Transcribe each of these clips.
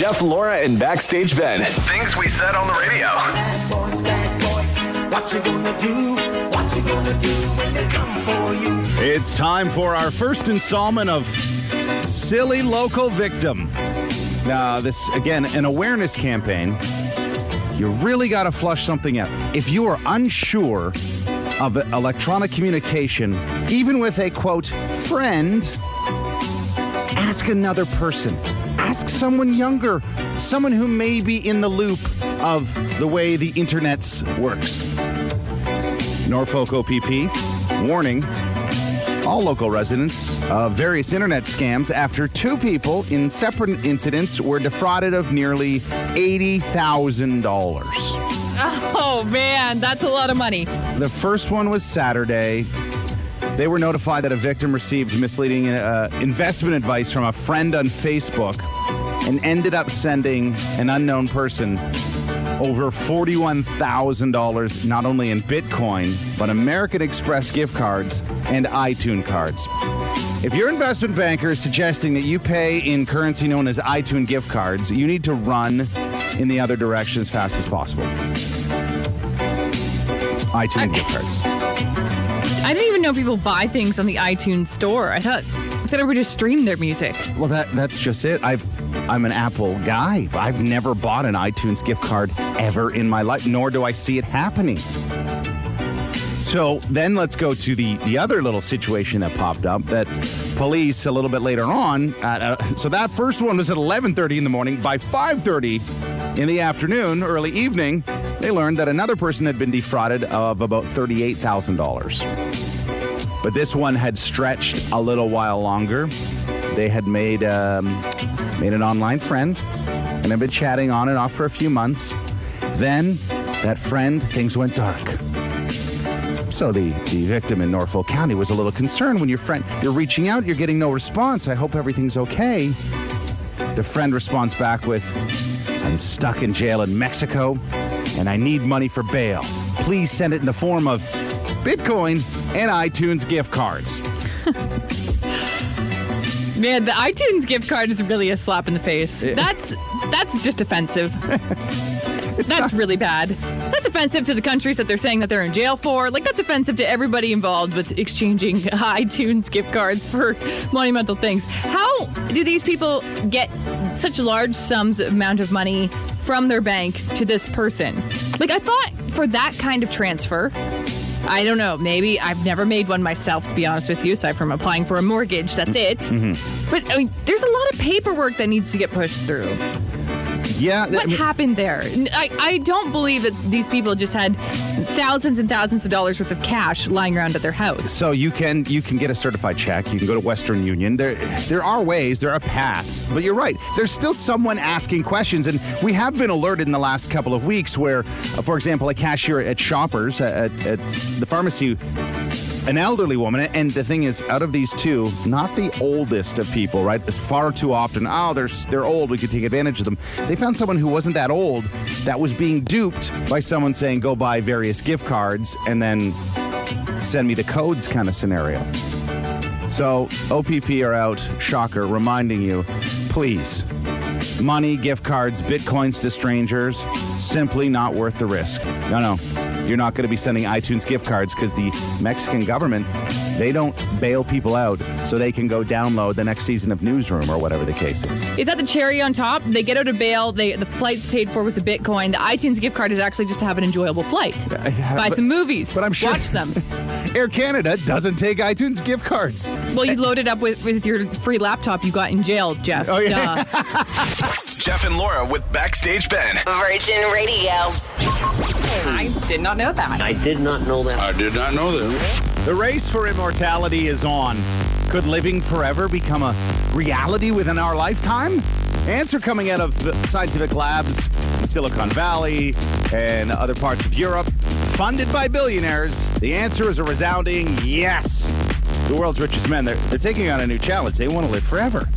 Jeff, Laura, and Backstage Ben. Things we said on the radio. Bad boys, bad boys. What you gonna do? What you gonna do when they come for you? It's time for our first installment of Silly Local Victim. Now, this, again, an awareness campaign. You really got to flush something out. If you are unsure of electronic communication, even with a quote, friend, ask another person. Ask someone younger, someone who may be in the loop of the way the internet's works. Norfolk OPP warning all local residents of various internet scams after two people in separate incidents were defrauded of nearly $80,000. Oh man, that's a lot of money. The first one was Saturday. They were notified that a victim received misleading uh, investment advice from a friend on Facebook and ended up sending an unknown person over $41,000 not only in Bitcoin, but American Express gift cards and iTunes cards. If your investment banker is suggesting that you pay in currency known as iTunes gift cards, you need to run in the other direction as fast as possible. iTunes gift cards. People buy things on the iTunes store. I thought I thought everybody just streamed their music. Well, that that's just it. I've I'm an Apple guy. I've never bought an iTunes gift card ever in my life, nor do I see it happening. So then let's go to the the other little situation that popped up that police a little bit later on. Uh, so that first one was at 11:30 in the morning. By 5:30 in the afternoon, early evening, they learned that another person had been defrauded of about $38,000. But this one had stretched a little while longer. They had made um, made an online friend and had been chatting on and off for a few months. Then that friend, things went dark. So the, the victim in Norfolk County was a little concerned when your friend you're reaching out, you're getting no response. I hope everything's okay. The friend responds back with, I'm stuck in jail in Mexico and I need money for bail. Please send it in the form of Bitcoin and iTunes gift cards. Man, the iTunes gift card is really a slap in the face. That's that's just offensive. that's really bad. That's offensive to the countries that they're saying that they're in jail for. Like that's offensive to everybody involved with exchanging iTunes gift cards for monumental things. How do these people get such large sums amount of money from their bank to this person? Like I thought for that kind of transfer, I don't know. Maybe I've never made one myself, to be honest with you, aside from applying for a mortgage. That's it. Mm-hmm. But I mean, there's a lot of paperwork that needs to get pushed through. Yeah, What happened there? I, I don't believe that these people just had thousands and thousands of dollars worth of cash lying around at their house. So you can you can get a certified check. You can go to Western Union. There there are ways, there are paths. But you're right. There's still someone asking questions, and we have been alerted in the last couple of weeks where, uh, for example, a cashier at Shoppers at, at the pharmacy. An elderly woman, and the thing is, out of these two, not the oldest of people, right? It's far too often. Oh, they're they're old. We could take advantage of them. They found someone who wasn't that old that was being duped by someone saying, "Go buy various gift cards," and then send me the codes kind of scenario. So OPP are out, shocker, reminding you, please, money, gift cards, bitcoins to strangers, simply not worth the risk. No, no. You're not going to be sending iTunes gift cards because the Mexican government, they don't bail people out so they can go download the next season of Newsroom or whatever the case is. Is that the cherry on top? They get out of bail. They the flight's paid for with the Bitcoin. The iTunes gift card is actually just to have an enjoyable flight, uh, buy but- some movies, but I'm sure- watch them. Air Canada doesn't take iTunes gift cards. Well, you load it up with, with your free laptop you got in jail, Jeff. Oh, yeah. Jeff and Laura with Backstage Ben. Virgin Radio. I did not know that. I did not know that. I did not know that. The race for immortality is on. Could living forever become a reality within our lifetime? Answer coming out of scientific labs in Silicon Valley and other parts of Europe, funded by billionaires. The answer is a resounding yes. The world's richest men, they're, they're taking on a new challenge. They want to live forever.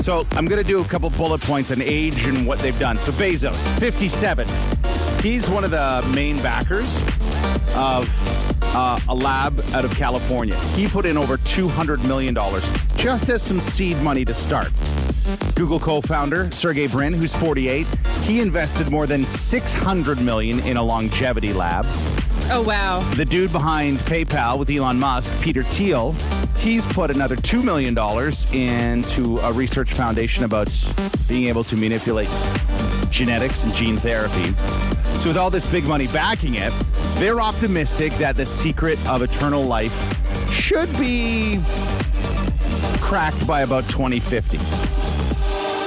So I'm going to do a couple bullet points on age and what they've done. So Bezos, 57. He's one of the main backers of uh, a lab out of California. He put in over $200 million just as some seed money to start. Google co-founder Sergey Brin, who's 48, he invested more than 600 million in a longevity lab. Oh wow. The dude behind PayPal with Elon Musk, Peter Thiel, he's put another $2 million into a research foundation about being able to manipulate genetics and gene therapy. So, with all this big money backing it, they're optimistic that the secret of eternal life should be cracked by about 2050.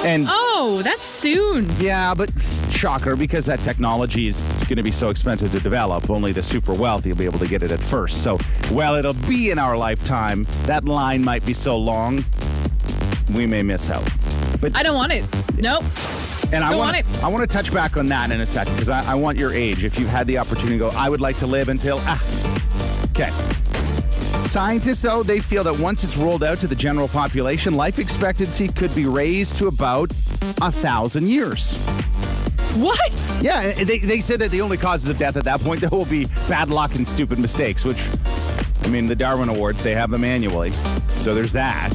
And Oh, that's soon. yeah, but shocker, because that technology is going to be so expensive to develop, only the super wealthy will be able to get it at first. So, while it'll be in our lifetime, that line might be so long, we may miss out. But I don't want it. Nope. And I want. I want to touch back on that in a second because I, I want your age. If you've had the opportunity to go, I would like to live until ah. Okay. Scientists, though, they feel that once it's rolled out to the general population, life expectancy could be raised to about a thousand years. What? Yeah, they, they said that the only causes of death at that point, though, will be bad luck and stupid mistakes, which, I mean, the Darwin Awards, they have them annually. So there's that.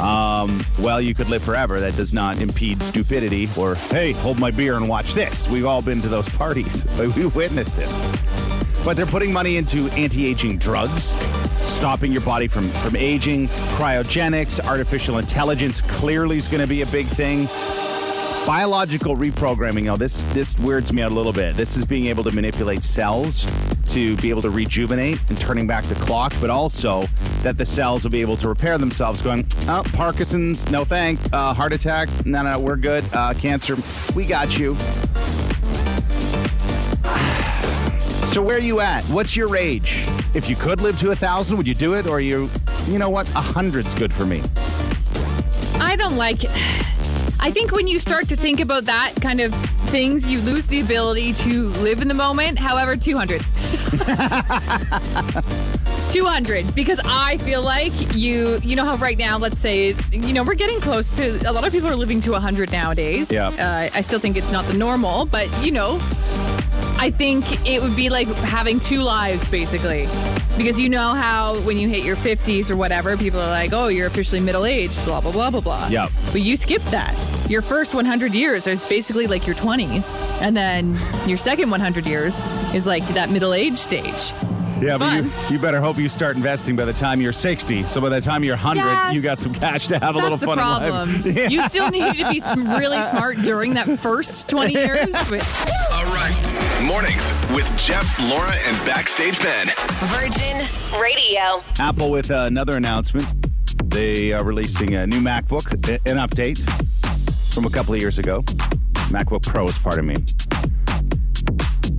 Um, well, you could live forever. That does not impede stupidity or, hey, hold my beer and watch this. We've all been to those parties. We've witnessed this. But they're putting money into anti aging drugs, stopping your body from, from aging, cryogenics, artificial intelligence clearly is going to be a big thing. Biological reprogramming, oh, this this weirds me out a little bit. This is being able to manipulate cells to be able to rejuvenate and turning back the clock, but also that the cells will be able to repair themselves. Going, oh, Parkinson's, no thank. Uh, heart attack, no, no, we're good. Uh, cancer, we got you. So where are you at? What's your age? If you could live to a thousand, would you do it? Or you, you know what? A hundred's good for me. I don't like it. I think when you start to think about that kind of things, you lose the ability to live in the moment. However, 200. 200 because I feel like you you know how right now let's say you know we're getting close to a lot of people are living to 100 nowadays. Yeah. Uh, I still think it's not the normal, but you know I think it would be like having two lives basically. Because you know how when you hit your 50s or whatever, people are like, oh, you're officially middle aged, blah, blah, blah, blah, blah. Yep. But you skip that. Your first 100 years is basically like your 20s. And then your second 100 years is like that middle age stage. Yeah, but you, you better hope you start investing by the time you're 60. So by the time you're 100, Yeah. you got some cash to have a little That's the fun problem. in life. Yeah. You still need to be sm- really smart during that first 20 years. But All right. Mornings with Jeff, Laura, and Backstage Ben. Virgin Radio. Apple with uh, another announcement. They are releasing a new MacBook, an update from a couple of years ago. MacBook Pros, pardon me.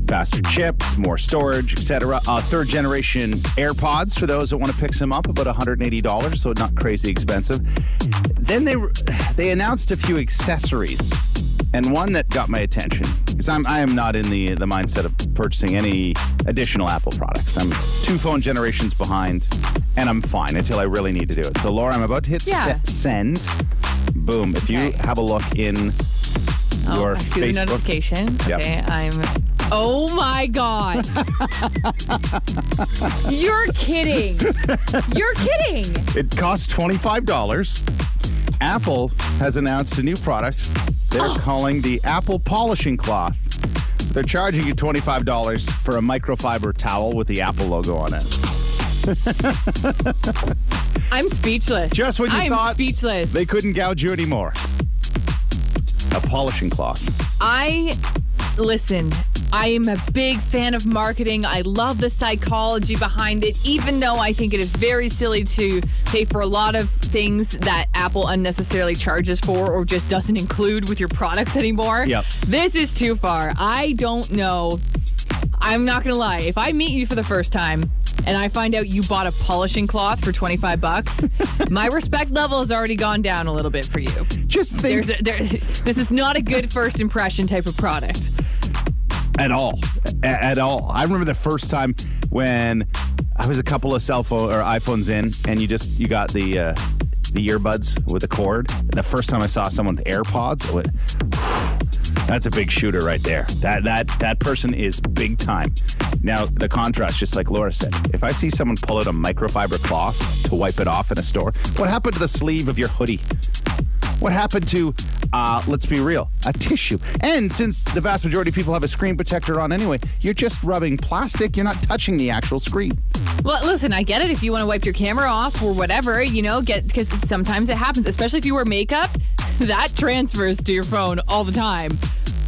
Faster chips, more storage, etc. Uh, third generation AirPods for those that want to pick some up, about $180, so not crazy expensive. Then they they announced a few accessories, and one that got my attention because I'm I am not in the the mindset of purchasing any additional Apple products. I'm two phone generations behind, and I'm fine until I really need to do it. So Laura, I'm about to hit Yeah. se- send. Boom! If you Okay. have a look in oh, your I see the Facebook, notification. Yep. Okay, I'm. Oh my God. You're kidding. You're kidding. it costs twenty five dollars. Apple has announced a new product. They're oh. calling the Apple polishing cloth. So they're charging you twenty five dollars for a microfiber towel with the Apple logo on it. I'm speechless. Just when you thought. I'm thought speechless. They couldn't gouge you anymore. A polishing cloth. I listen. I am a big fan of marketing. I love the psychology behind it, even though I think it is very silly to pay for a lot of things that Apple unnecessarily charges for or just doesn't include with your products anymore. Yep. This is too far. I don't know. I'm not going to lie. If I meet you for the first time and I find out you bought a polishing cloth for 25 bucks, my respect level has already gone down a little bit for you. Just think a, there, this is not a good first impression type of product. At all. A- At all. I remember the first time when I was a couple of cell phone or iPhones in, and you just you got the uh, the earbuds with the cord. The first time I saw someone with AirPods, went, that's a big shooter right there. That that that person is big time. Now the contrast, just like Laura said, if I see someone pull out a microfiber cloth to wipe it off in a store, what happened to the sleeve of your hoodie? What happened to, uh, let's be real, a tissue? And since the vast majority of people have a screen protector on anyway, you're just rubbing plastic. You're not touching the actual screen. Well, listen, I get it. If you want to wipe your camera off or whatever, you know, get because sometimes it happens, especially if you wear makeup, that transfers to your phone all the time.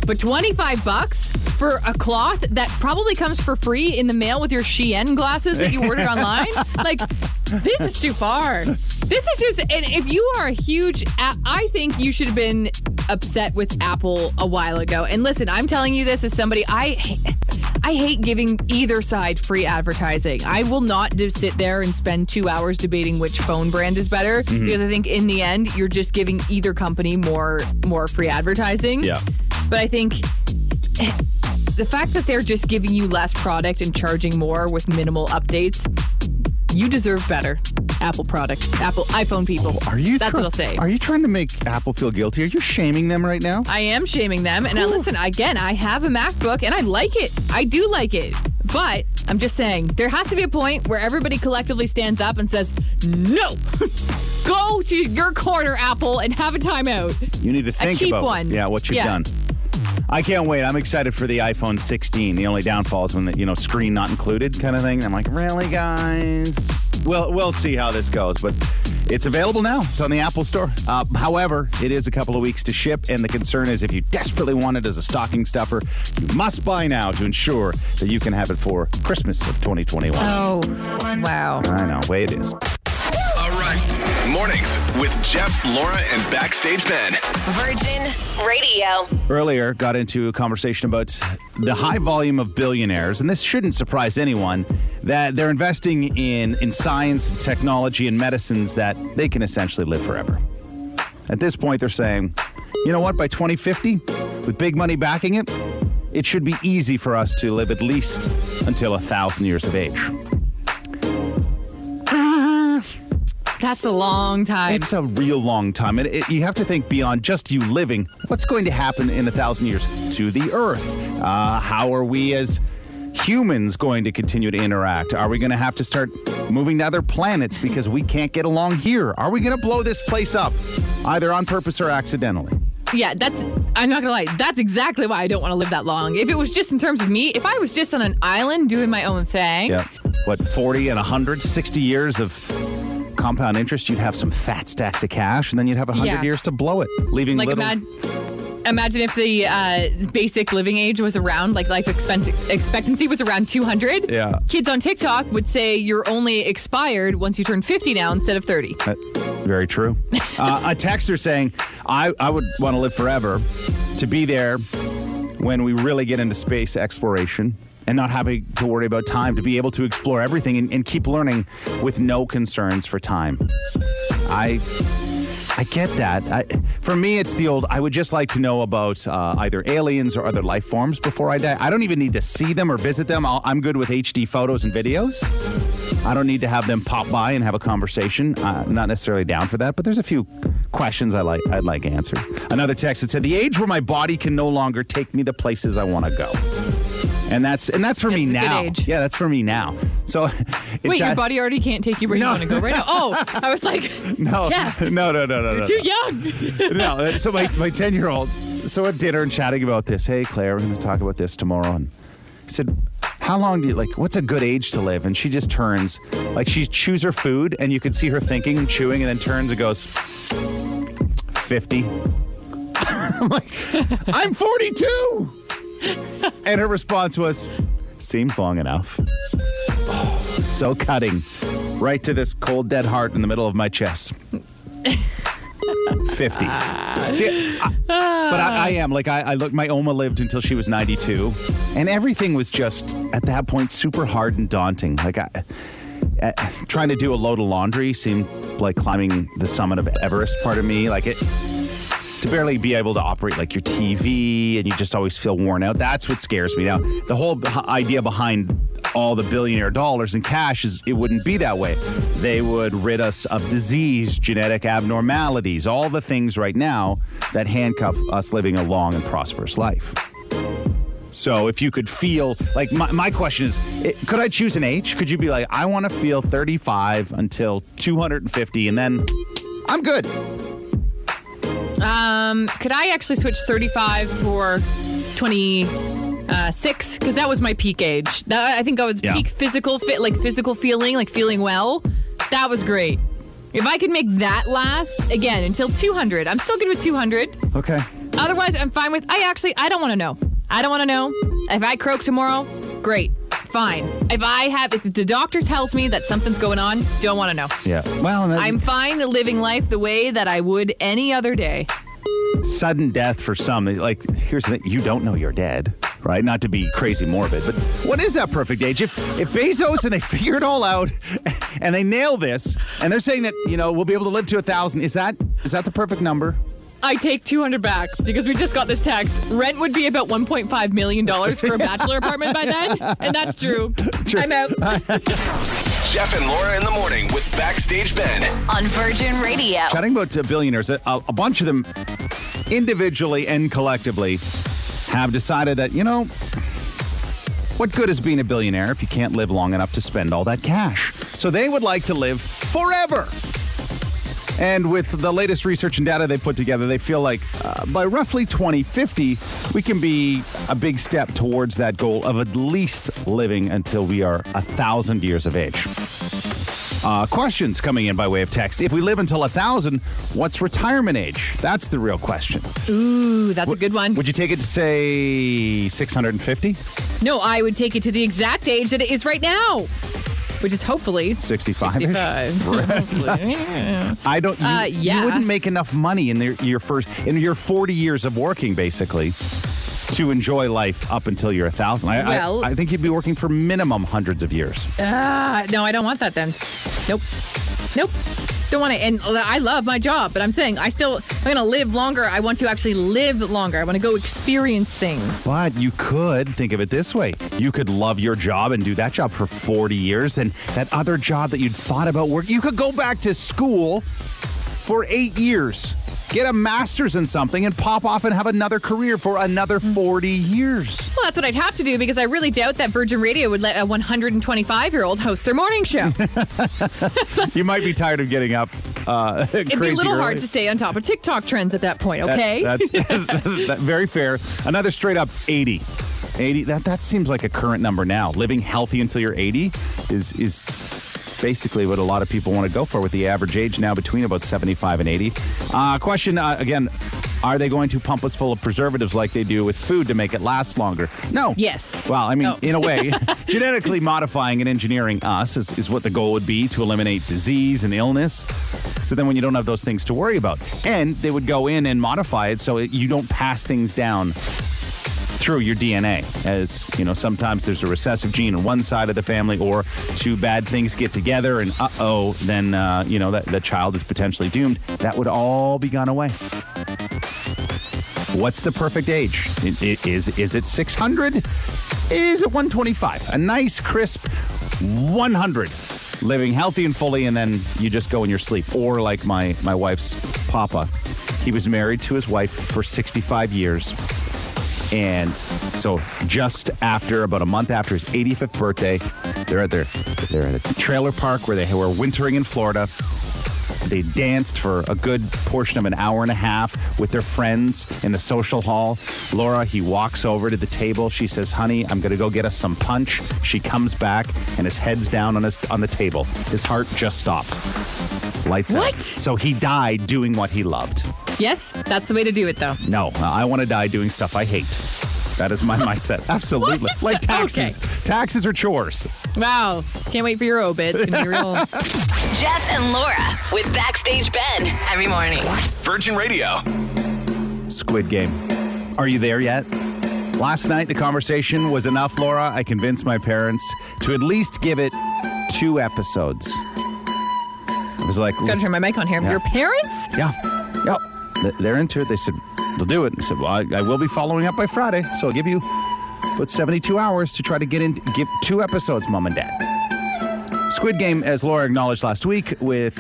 But 25 bucks for a cloth that probably comes for free in the mail with your Shein glasses that you ordered online? Like, this is too far. This is just, and if you are a huge, I think you should have been upset with Apple a while ago. And listen, I'm telling you this as somebody, I. I hate giving either side free advertising. I will not just sit there and spend two hours debating which phone brand is better mm-hmm. because I think in the end you're just giving either company more more free advertising. Yeah. But I think eh, the fact that they're just giving you less product and charging more with minimal updates, you deserve better. Apple product, Apple iPhone people. Oh, are you? That's try- what I'll say. Are you trying to make Apple feel guilty? Are you shaming them right now? I am shaming them. And I listen, again, I have a MacBook and I like it. I do like it. But I'm just saying, there has to be a point where everybody collectively stands up and says, no, go to your corner, Apple, and have a timeout. You need to think cheap about one. yeah what you've Yeah. done. I can't wait. I'm excited for the iPhone 16. The only downfall is when the you know screen not included kind of thing. I'm like, really, guys? Well, we'll see how this goes, but it's available now. It's on the Apple Store. Uh, however, it is a couple of weeks to ship, and the concern is if you desperately want it as a stocking stuffer, you must buy now to ensure that you can have it for Christmas of 2021. Oh, wow. I know, way it is. All right. Mornings with Jeff, Laura, and Backstage Ben. Virgin Radio. earlier got into a conversation about the high volume of billionaires, and this shouldn't surprise anyone that they're investing in in science, technology, and medicines that they can essentially live forever. At this point, they're saying, you know what? By 2050, with big money backing it, it should be easy for us to live at least until a thousand years of age. That's a long time. It's a real long time. And it, you have to think beyond just you living. What's going to happen in a thousand years to the Earth? Uh, how are we as humans going to continue to interact? Are we going to have to start moving to other planets because we can't get along here? Are we going to blow this place up, either on purpose or accidentally? Yeah, that's. I'm not gonna lie. That's exactly why I don't want to live that long. If it was just in terms of me, if I was just on an island doing my own thing, Yeah. What, 40 and 100, 60 years of compound interest, you'd have some fat stacks of cash, and then you'd have 100 Yeah. years to blow it, leaving like little. imagine, imagine if the uh, basic living age was around, like life expect- expectancy was around 200. Yeah. Kids on TikTok would say you're only expired once you turn 50 now instead of 30. Uh, very true. uh, a texter saying, I, I would want to live forever to be there when we really get into space exploration and not having to worry about time, to be able to explore everything and, and keep learning with no concerns for time. I. I get that. I, for me, it's the old. I would just like to know about uh, either aliens or other life forms before I die. I don't even need to see them or visit them. I'll, I'm good with HD photos and videos. I don't need to have them pop by and have a conversation. Uh, not necessarily down for that, but there's a few questions I like. I'd like answered. Another text that said, "The age where my body can no longer take me the places I want to go." And that's and that's for me That's good now. Yeah, that's for me now. So, it Wait, your body already can't take you where No. you want to go right now? Oh, I was like, No, Jeff, no, no, no, no, you're no. too young. no. uh, So my my ten year old. So at dinner and chatting about this. Hey, Claire, we're going to talk about this tomorrow. And I said, "How long do you like? What's a good age to live?" And she just turns, like she chews her food, and you can see her thinking and chewing, and then turns and goes, 50. I'm like, I'm 42. And her response was, seems long enough. Oh, so cutting, right to this cold, dead heart in the middle of my chest. 50. See, I- but I, I am like I, I look. My Oma lived until she was 92, and everything was just at that point super hard and daunting. Like I, uh, trying to do a load of laundry seemed like climbing the summit of Everest. Part of me, like it, to barely be able to operate like your TV, and you just always feel worn out. That's what scares me now. The whole idea behind all the billionaire dollars in cash is it wouldn't be that way. They would rid us of disease, genetic abnormalities, all the things right now that handcuff us living a long and prosperous life. So if you could feel like my, my question is, it, could I choose an age? Could you be like, I want to feel 35 until 250, and then I'm good. Um, could I actually switch 35 for 26? Because that was my peak age. That, I think I was Yeah. peak physical fit, like physical feeling, like feeling well. That was great. If I could make that last again until 200, I'm still good with 200. Okay. Otherwise, I'm fine with. I actually, I don't want to know. I don't want to know. If I croak tomorrow, great, fine. If I have, if the doctor tells me that something's going on, don't want to know. Yeah. Well, and then I'm fine living life the way that I would any other day. sudden death for some. Like, here's the thing: you don't know you're dead, right? Not to be crazy morbid, but what is that perfect age? If if Bezos and they figure it all out and they nail this, and they're saying that you know we'll be able to live to a thousand, is that is that the perfect number? I take 200 back because we just got this text. Rent would be about 1.5 million dollars for a bachelor apartment by then, and that's true. I'm out. Jeff and Laura in the morning with Backstage Ben. On Virgin Radio. Chatting about uh, billionaires, a, a bunch of them, individually and collectively, have decided that you know. What good is being a billionaire if you can't live long enough to spend all that cash? So they would like to live forever. And with the latest research and data they put together, they feel like uh, by roughly 2050, we can be a big step towards that goal of at least living until we are a thousand years of age. Uh, questions coming in by way of text. If we live until a thousand, what's retirement age? That's the real question. Ooh, that's a good one. Would you take it to say 650, No, I would take it to the exact age that it is right now, which is hopefully 65? 65. I don't. You, Uh, you wouldn't make enough money in their, your first in your 40 years of working, basically, to enjoy life up until you're a thousand. I, Well- I, I think you'd be working for minimum hundreds of years. Ah, no, I don't want that then. Nope. Nope. Don't want it. And I love my job, but I'm saying I still, I'm going to live longer. I want to actually live longer. I want to go experience things. But you could think of it this way: you could love your job and do that job for 40 years. Then that other job that you'd thought about work, you could go back to school for eight years. Get a master's in something and pop off and have another career for another 40 years. Well, that's what I'd have to do because I really doubt that Virgin Radio would let a 125 year old host their morning show. You might be tired of getting up. Uh, It'd be a little hard to stay on top of TikTok trends at that point, okay? that's that, very fair. Another straight up 80. 80 that that seems like a current number now. Living healthy until you're 80 is is basically what a lot of people want to go for with the average age now between about 75 and 80. Uh, question uh, again, are they going to pump us full of preservatives like they do with food to make it last longer? No. Yes. Well, I mean, No. in a way, genetically modifying and engineering us is, is what the goal would be to eliminate disease and illness. So then when you don't have those things to worry about. And they would go in and modify it so it, you don't pass things down through your DNA. As you know, sometimes there's a recessive gene on one side of the family, or two bad things get together, and uh oh, then uh, you know that the child is potentially doomed. That would all be gone away. What's the perfect age? Is is it 600? Is it 125? A nice crisp 100. Living healthy and fully, and then you just go in your sleep. Or like my my wife's papa, he was married to his wife for 65 years. And so just after about a month after his 85th birthday, they're at their they're at a trailer park where they were wintering in Florida. They danced for a good portion of an hour and a half with their friends in the social hall. Laura, he walks over to the table. She says, "Honey, I'm going to go get us some punch." She comes back and his head's down on his on the table. His heart just stopped. Lights out. So he died doing what he loved. yes, that's the way to do it, though. No, I want to die doing stuff I hate. That is my mindset. Absolutely. What? Like taxes. Okay. Taxes are chores. Wow. Can't wait for your obit. It's gonna be real. Jeff and Laura with Backstage Ben every morning. Virgin Radio. Squid Game. Are you there yet? Last night, the conversation was enough, Laura. I convinced my parents to at least give it two episodes. I was like, Gotta turn my mic on here. Yeah. Your parents? yeah, yep. Th- They're into it. They said, they'll do it. I said, well, I, I will be following up by Friday, so I'll give you about 72 hours to try to get in, give two episodes, Mom and Dad. Squid Game, as Laura acknowledged last week with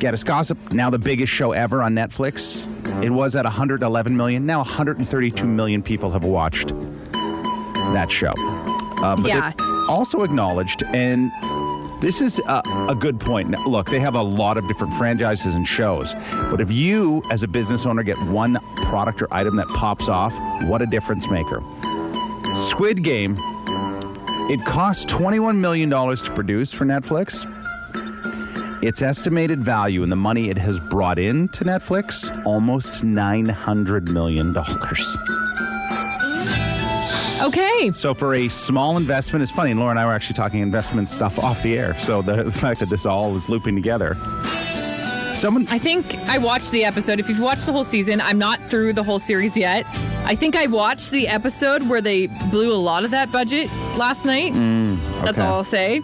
Geddes Gossip, now the biggest show ever on Netflix. It was at 111 million. Now 132 million people have watched that show. Uh, but Yeah. also acknowledged and This is a, a good point. Now, look, they have a lot of different franchises and shows, but if you, as a business owner, get one product or item that pops off, what a difference maker. Squid Game, it cost $21 million to produce for Netflix. Its estimated value and the money it has brought in to Netflix, almost $900 million. Okay. So for a small investment, it's funny. Laura and I were actually talking investment stuff off the air. So the, the fact that this all is looping together. Someone, I think I watched the episode. If you've watched the whole season, I'm not through the whole series yet. I think I watched the episode where they blew a lot of that budget last night. Mm, That's okay. all I'll say.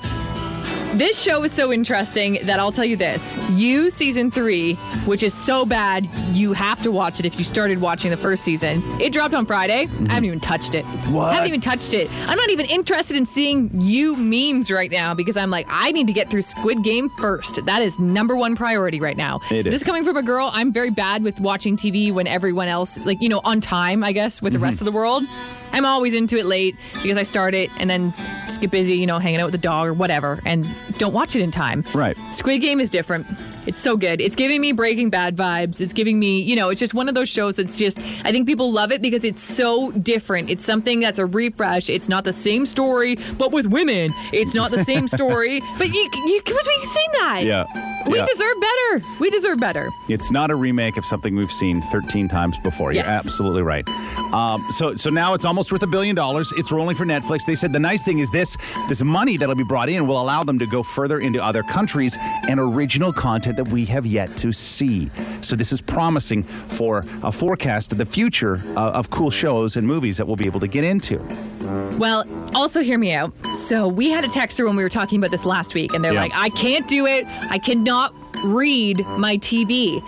This show is so interesting that I'll tell you this. You season three, which is so bad, you have to watch it if you started watching the first season. It dropped on Friday. I mm-hmm. haven't even touched it. What? haven't even touched it. I'm not even interested in seeing you memes right now because I'm like, I need to get through Squid Game first. That is number one priority right now. It this is. is coming from a girl. I'm very bad with watching TV when everyone else, like, you know, on time, I guess, with the rest mm-hmm. of the world. I'm always into it late because I start it and then just get busy, you know, hanging out with the dog or whatever, and don't watch it in time. Right. Squid Game is different. It's so good. It's giving me Breaking Bad vibes. It's giving me, you know, it's just one of those shows that's just, I think people love it because it's so different. It's something that's a refresh. It's not the same story, but with women. It's not the same story, but you, you, we've seen that. Yeah. We Yeah. deserve better. We deserve better. It's not a remake of something we've seen 13 times before. You're absolutely right. Um, so, so now it's almost worth a billion dollars. It's rolling for Netflix. They said the nice thing is this: this money that'll be brought in will allow them to go further into other countries and original content that we have yet to see. So this is promising for a forecast of the future uh, of cool shows and movies that we'll be able to get into. Well, also hear me out. So we had a texter when we were talking about this last week, and they're Yeah. like, I can't do it. I cannot read my TV.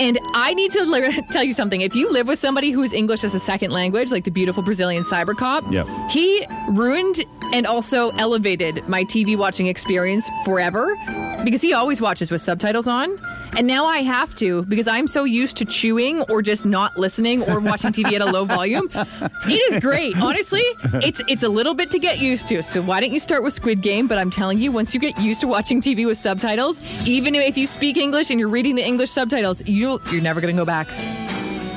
And I need to li- tell you something. If you live with somebody who is English as a second language, like the beautiful Brazilian cyber cop, Yep. he ruined and also elevated my TV watching experience forever because he always watches with subtitles on. And now I have to because I'm so used to chewing or just not listening or watching TV at a low volume. It is great. Honestly, it's it's a little bit to get used to. So why don't you start with Squid Game? But I'm telling you, once you get used to watching TV with subtitles, even if you speak English and you're reading the English subtitles, you'll you're never gonna go back.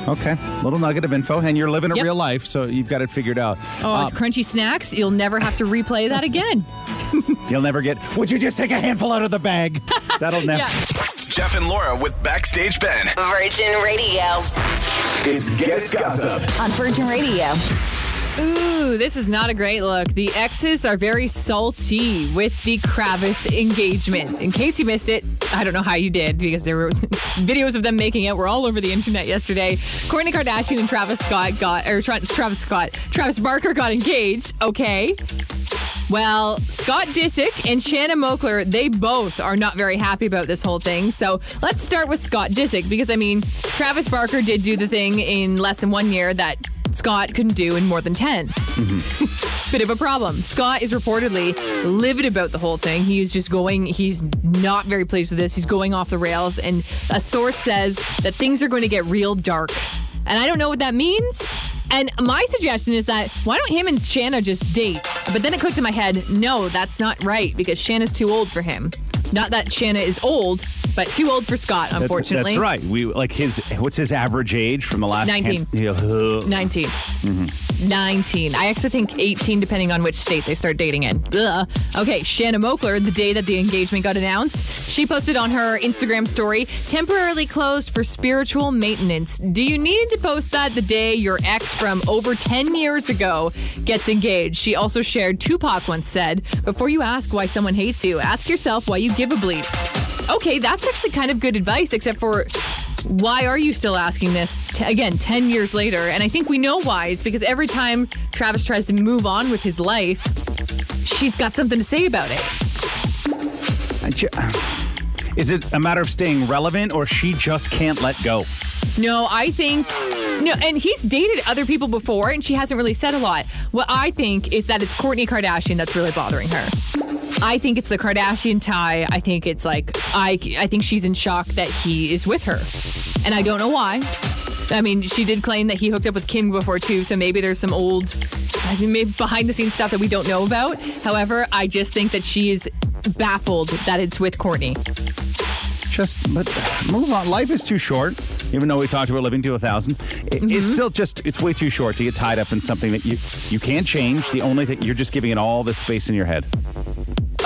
Okay, little nugget of info, and you're living a Yep. real life, so you've got it figured out. Oh, Uh, crunchy snacks, you'll never have to replay that again. you'll never get. Would you just take a handful out of the bag? That'll never. Yeah. Jeff and Laura with Backstage Ben. Virgin Radio. It's Geddes Gossip. On Virgin Radio. Ooh, this is not a great look. The exes are very salty with the Kravis engagement. In case you missed it, I don't know how you did because there were videos of them making out were all over the internet yesterday. Kourtney Kardashian and Travis Scott got, or Tra- Travis Scott, Travis Barker got engaged. Okay. Well, Scott Disick and Shanna Moakler, they both are not very happy about this whole thing. So let's start with Scott Disick because, I mean, Travis Barker did do the thing in less than one year that Scott couldn't do in more than 10. Mm-hmm. Bit of a problem. Scott is reportedly livid about the whole thing. He is just going, he's not very pleased with this. He's going off the rails. And a source says that things are going to get real dark. And I don't know what that means. And my suggestion is that why don't him and Shanna just date? But then it clicked in my head, no, that's not right because Shanna's too old for him. Not that Shanna is old, but too old for Scott, unfortunately. That's, right. We like his. What's his average age from the last? 19. hand- Yeah, uh, 19. 19. I actually think 18, depending on which state they start dating in. Ugh. Okay, Shanna Moakler, the day that the engagement got announced, she posted on her Instagram story temporarily closed for spiritual maintenance. Do you need to post that the day your ex from over 10 years ago gets engaged? She also shared Tupac once said, Before you ask why someone hates you, ask yourself why you give a bleep. Okay, that's actually kind of good advice, except for why are you still asking this t- again 10 years later? And i think we know why. It's because every time travis tries to move on with his life she's got something to say about it. Ju- Is it a matter of staying relevant, or she just can't let go? no i think no and he's dated other people before and she hasn't really said a lot. What i think is that it's Kourtney kardashian that's really bothering her I think it's the Kardashian tie. I think it's like I I think she's in shock that he is with her. And I don't know why. I mean, she did claim that he hooked up with Kim before too, so maybe there's some old maybe behind the scenes stuff that we don't know about. However, I just think that she is baffled that it's with Kourtney. Just but move on. Life is too short. Even though we talked about living to a thousand, it, it's mm-hmm. still just it's way too short to get tied up in something that you you can't change. The only thing you're just giving it all this space in your head.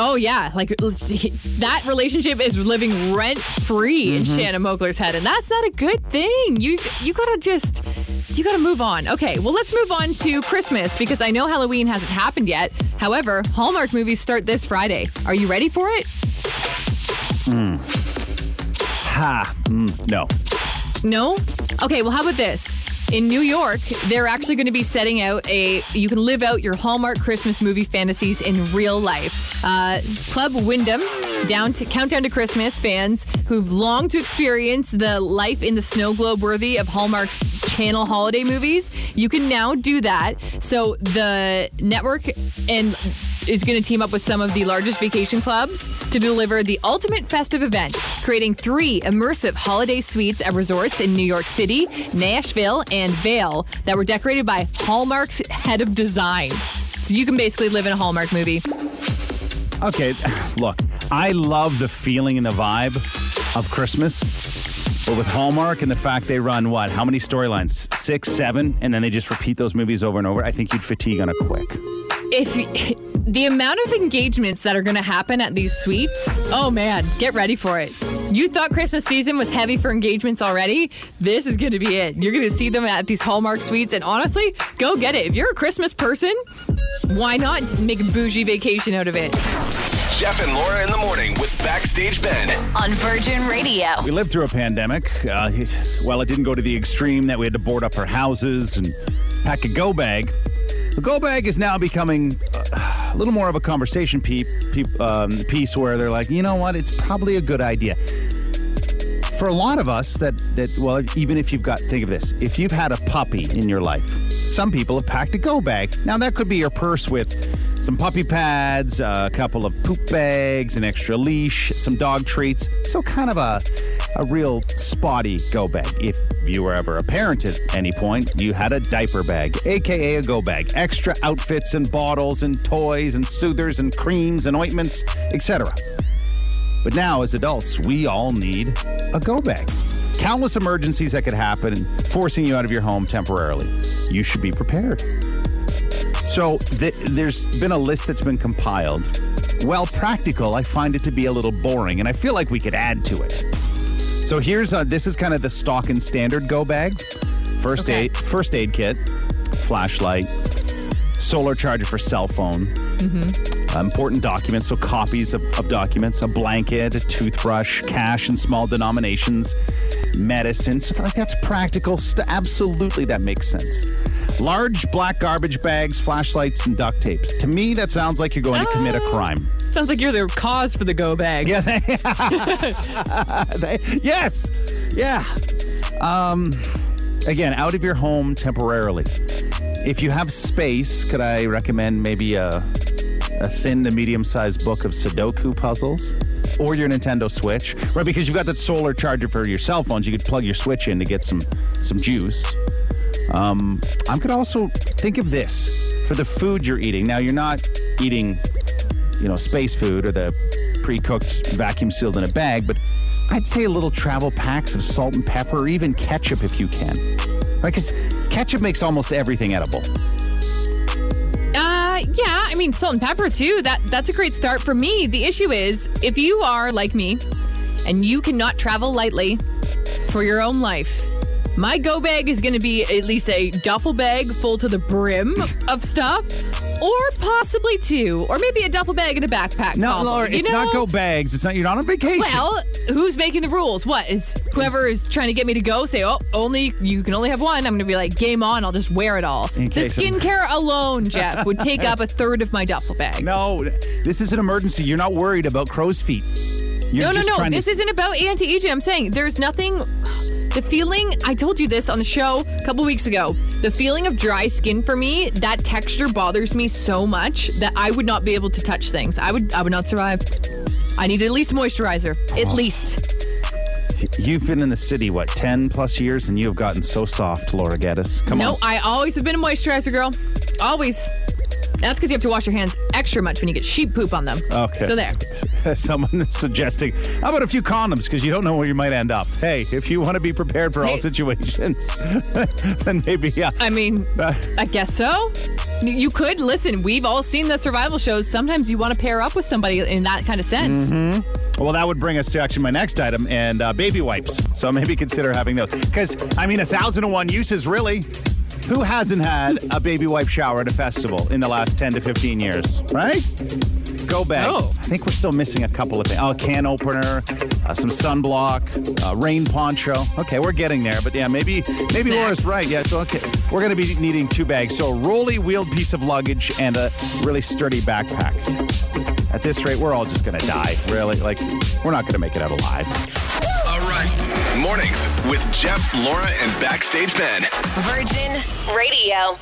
Oh yeah, like that relationship is living rent free in Shannon Moakler's head, and that's not a good thing. You you gotta just you gotta move on. Okay, well let's move on to Christmas because I know Halloween hasn't happened yet. However, Hallmark movies start this Friday. Are you ready for it? Ha. Mm, no. No? Okay, well, how about this? In New York, they're actually going to be setting out a you can live out your Hallmark Christmas movie fantasies in real life. Uh, Club Wyndham, down to Countdown to Christmas fans who've longed to experience the life in the snow globe worthy of Hallmark's channel holiday movies, you can now do that. So the network and is going to team up with some of the largest vacation clubs to deliver the ultimate festive event, creating three immersive holiday suites at resorts in New York City, Nashville, and Vail that were decorated by Hallmark's head of design. So you can basically live in a Hallmark movie. Okay, look, I love the feeling and the vibe of Christmas. But with Hallmark and the fact they run what? How many storylines? Six, seven, and then they just repeat those movies over and over. I think you'd fatigue on a quick. If the amount of engagements that are going to happen at these suites, oh man, get ready for it. You thought Christmas season was heavy for engagements already? This is going to be it. You're going to see them at these Hallmark suites, and honestly, go get it. If you're a Christmas person, why not make a bougie vacation out of it? Jeff and Laura in the morning with Backstage Ben. On Virgin Radio. We lived through a pandemic. Uh, it- well, it didn't go to the extreme that we had to board up our houses and pack a go bag. The go bag is now becoming uh, a little more of a conversation pe- pe- um, piece where they're like, you know what, it's probably a good idea. For a lot of us, that that well, even if you've got, think of this: if you've had a puppy in your life, some people have packed a go bag. Now that could be your purse with some puppy pads, a couple of poop bags, an extra leash, some dog treats. So kind of a a real spotty go bag. If you were ever a parent at any point, you had a diaper bag, aka a go bag. Extra outfits and bottles and toys and soothers and creams and ointments, etc. But now, as adults, we all need a go bag. Countless emergencies that could happen, forcing you out of your home temporarily. You should be prepared. So, th- there's been a list that's been compiled. While practical, I find it to be a little boring, and I feel like we could add to it. So here's a, this is kind of the stock and standard go bag. First Okay. aid, first aid kit, flashlight, solar charger for cell phone, uh, important documents, so copies of, of documents, a blanket, a toothbrush, cash in small denominations, medicine. So like that's practical. St- absolutely, that makes sense. Large black garbage bags, flashlights, and duct tapes. To me, that sounds like you're going to commit a Ah. crime. Sounds like you're the cause for the go bag. Yeah. They, they- yes. Yeah. Um, again, out of your home temporarily. If you have space, could I recommend maybe a, a thin to medium sized book of Sudoku puzzles? Or your Nintendo Switch, right? Because you've got that solar charger for your cell phones. You could plug your Switch in to get some some juice. Um, I could also think of this for the food you're eating. Now, you're not eating, you know, space food or the pre-cooked, vacuum sealed in a bag, but I'd say a little travel packs of salt and pepper, or even ketchup if you can. Right? Because ketchup makes almost everything edible. Uh, yeah. I mean, salt and pepper too. That that's a great start for me. The issue is if you are like me, and you cannot travel lightly for your own life. My go bag is going to be at least a duffel bag full to the brim of stuff, or possibly two, or maybe a duffel bag and a backpack. No, combo, Laura, it's not go bags. It's not. You're not on vacation. Well, who's making the rules? What is whoever is trying to get me to go say, "Oh, only you can only have one." I'm going to be like, "Game on!" I'll just wear it all. In the skincare alone, Jeff, would take up a third of my duffel bag. no, this is an emergency. You're not worried about crow's feet. You're no, no, no. trying to- This isn't about anti-aging. I'm saying there's nothing. The feeling, I told you this on the show a couple weeks ago. The feeling of dry skin for me, that texture bothers me so much that I would not be able to touch things. I would, I would not survive. I need at least moisturizer, at Oh. least. You've been in the city, what, 10 plus years, and you have gotten so soft, Laura Geddes. Come on. No, on. I always have been a moisturizer girl. Always. That's because you have to wash your hands extra much when you get sheep poop on them. Okay. So there. Someone is suggesting, how about a few condoms? Because you don't know where you might end up. Hey, if you want to be prepared for all situations, then maybe, yeah. I mean, Uh, I guess so. You could listen. We've all seen the survival shows. Sometimes you want to pair up with somebody in that kind of sense. Well, that would bring us to actually my next item and uh, baby wipes. So maybe consider having those. Because, I mean, a thousand and one uses, really. Who hasn't had a baby wipe shower at a festival in the last 10 to 15 years, right? Go back. Oh. I think we're still missing a couple of things. Oh, a can opener, uh, some sunblock, uh, rain poncho. Okay, we're getting there. But yeah, maybe maybe Snacks. Laura's right. Yeah, so okay, we're going to be needing two bags. So a rolly wheeled piece of luggage and a really sturdy backpack. At this rate, we're all just going to die. Really, like we're not going to make it out alive. Mornings with Jeff, Laura, and Backstage Ben. Virgin Radio.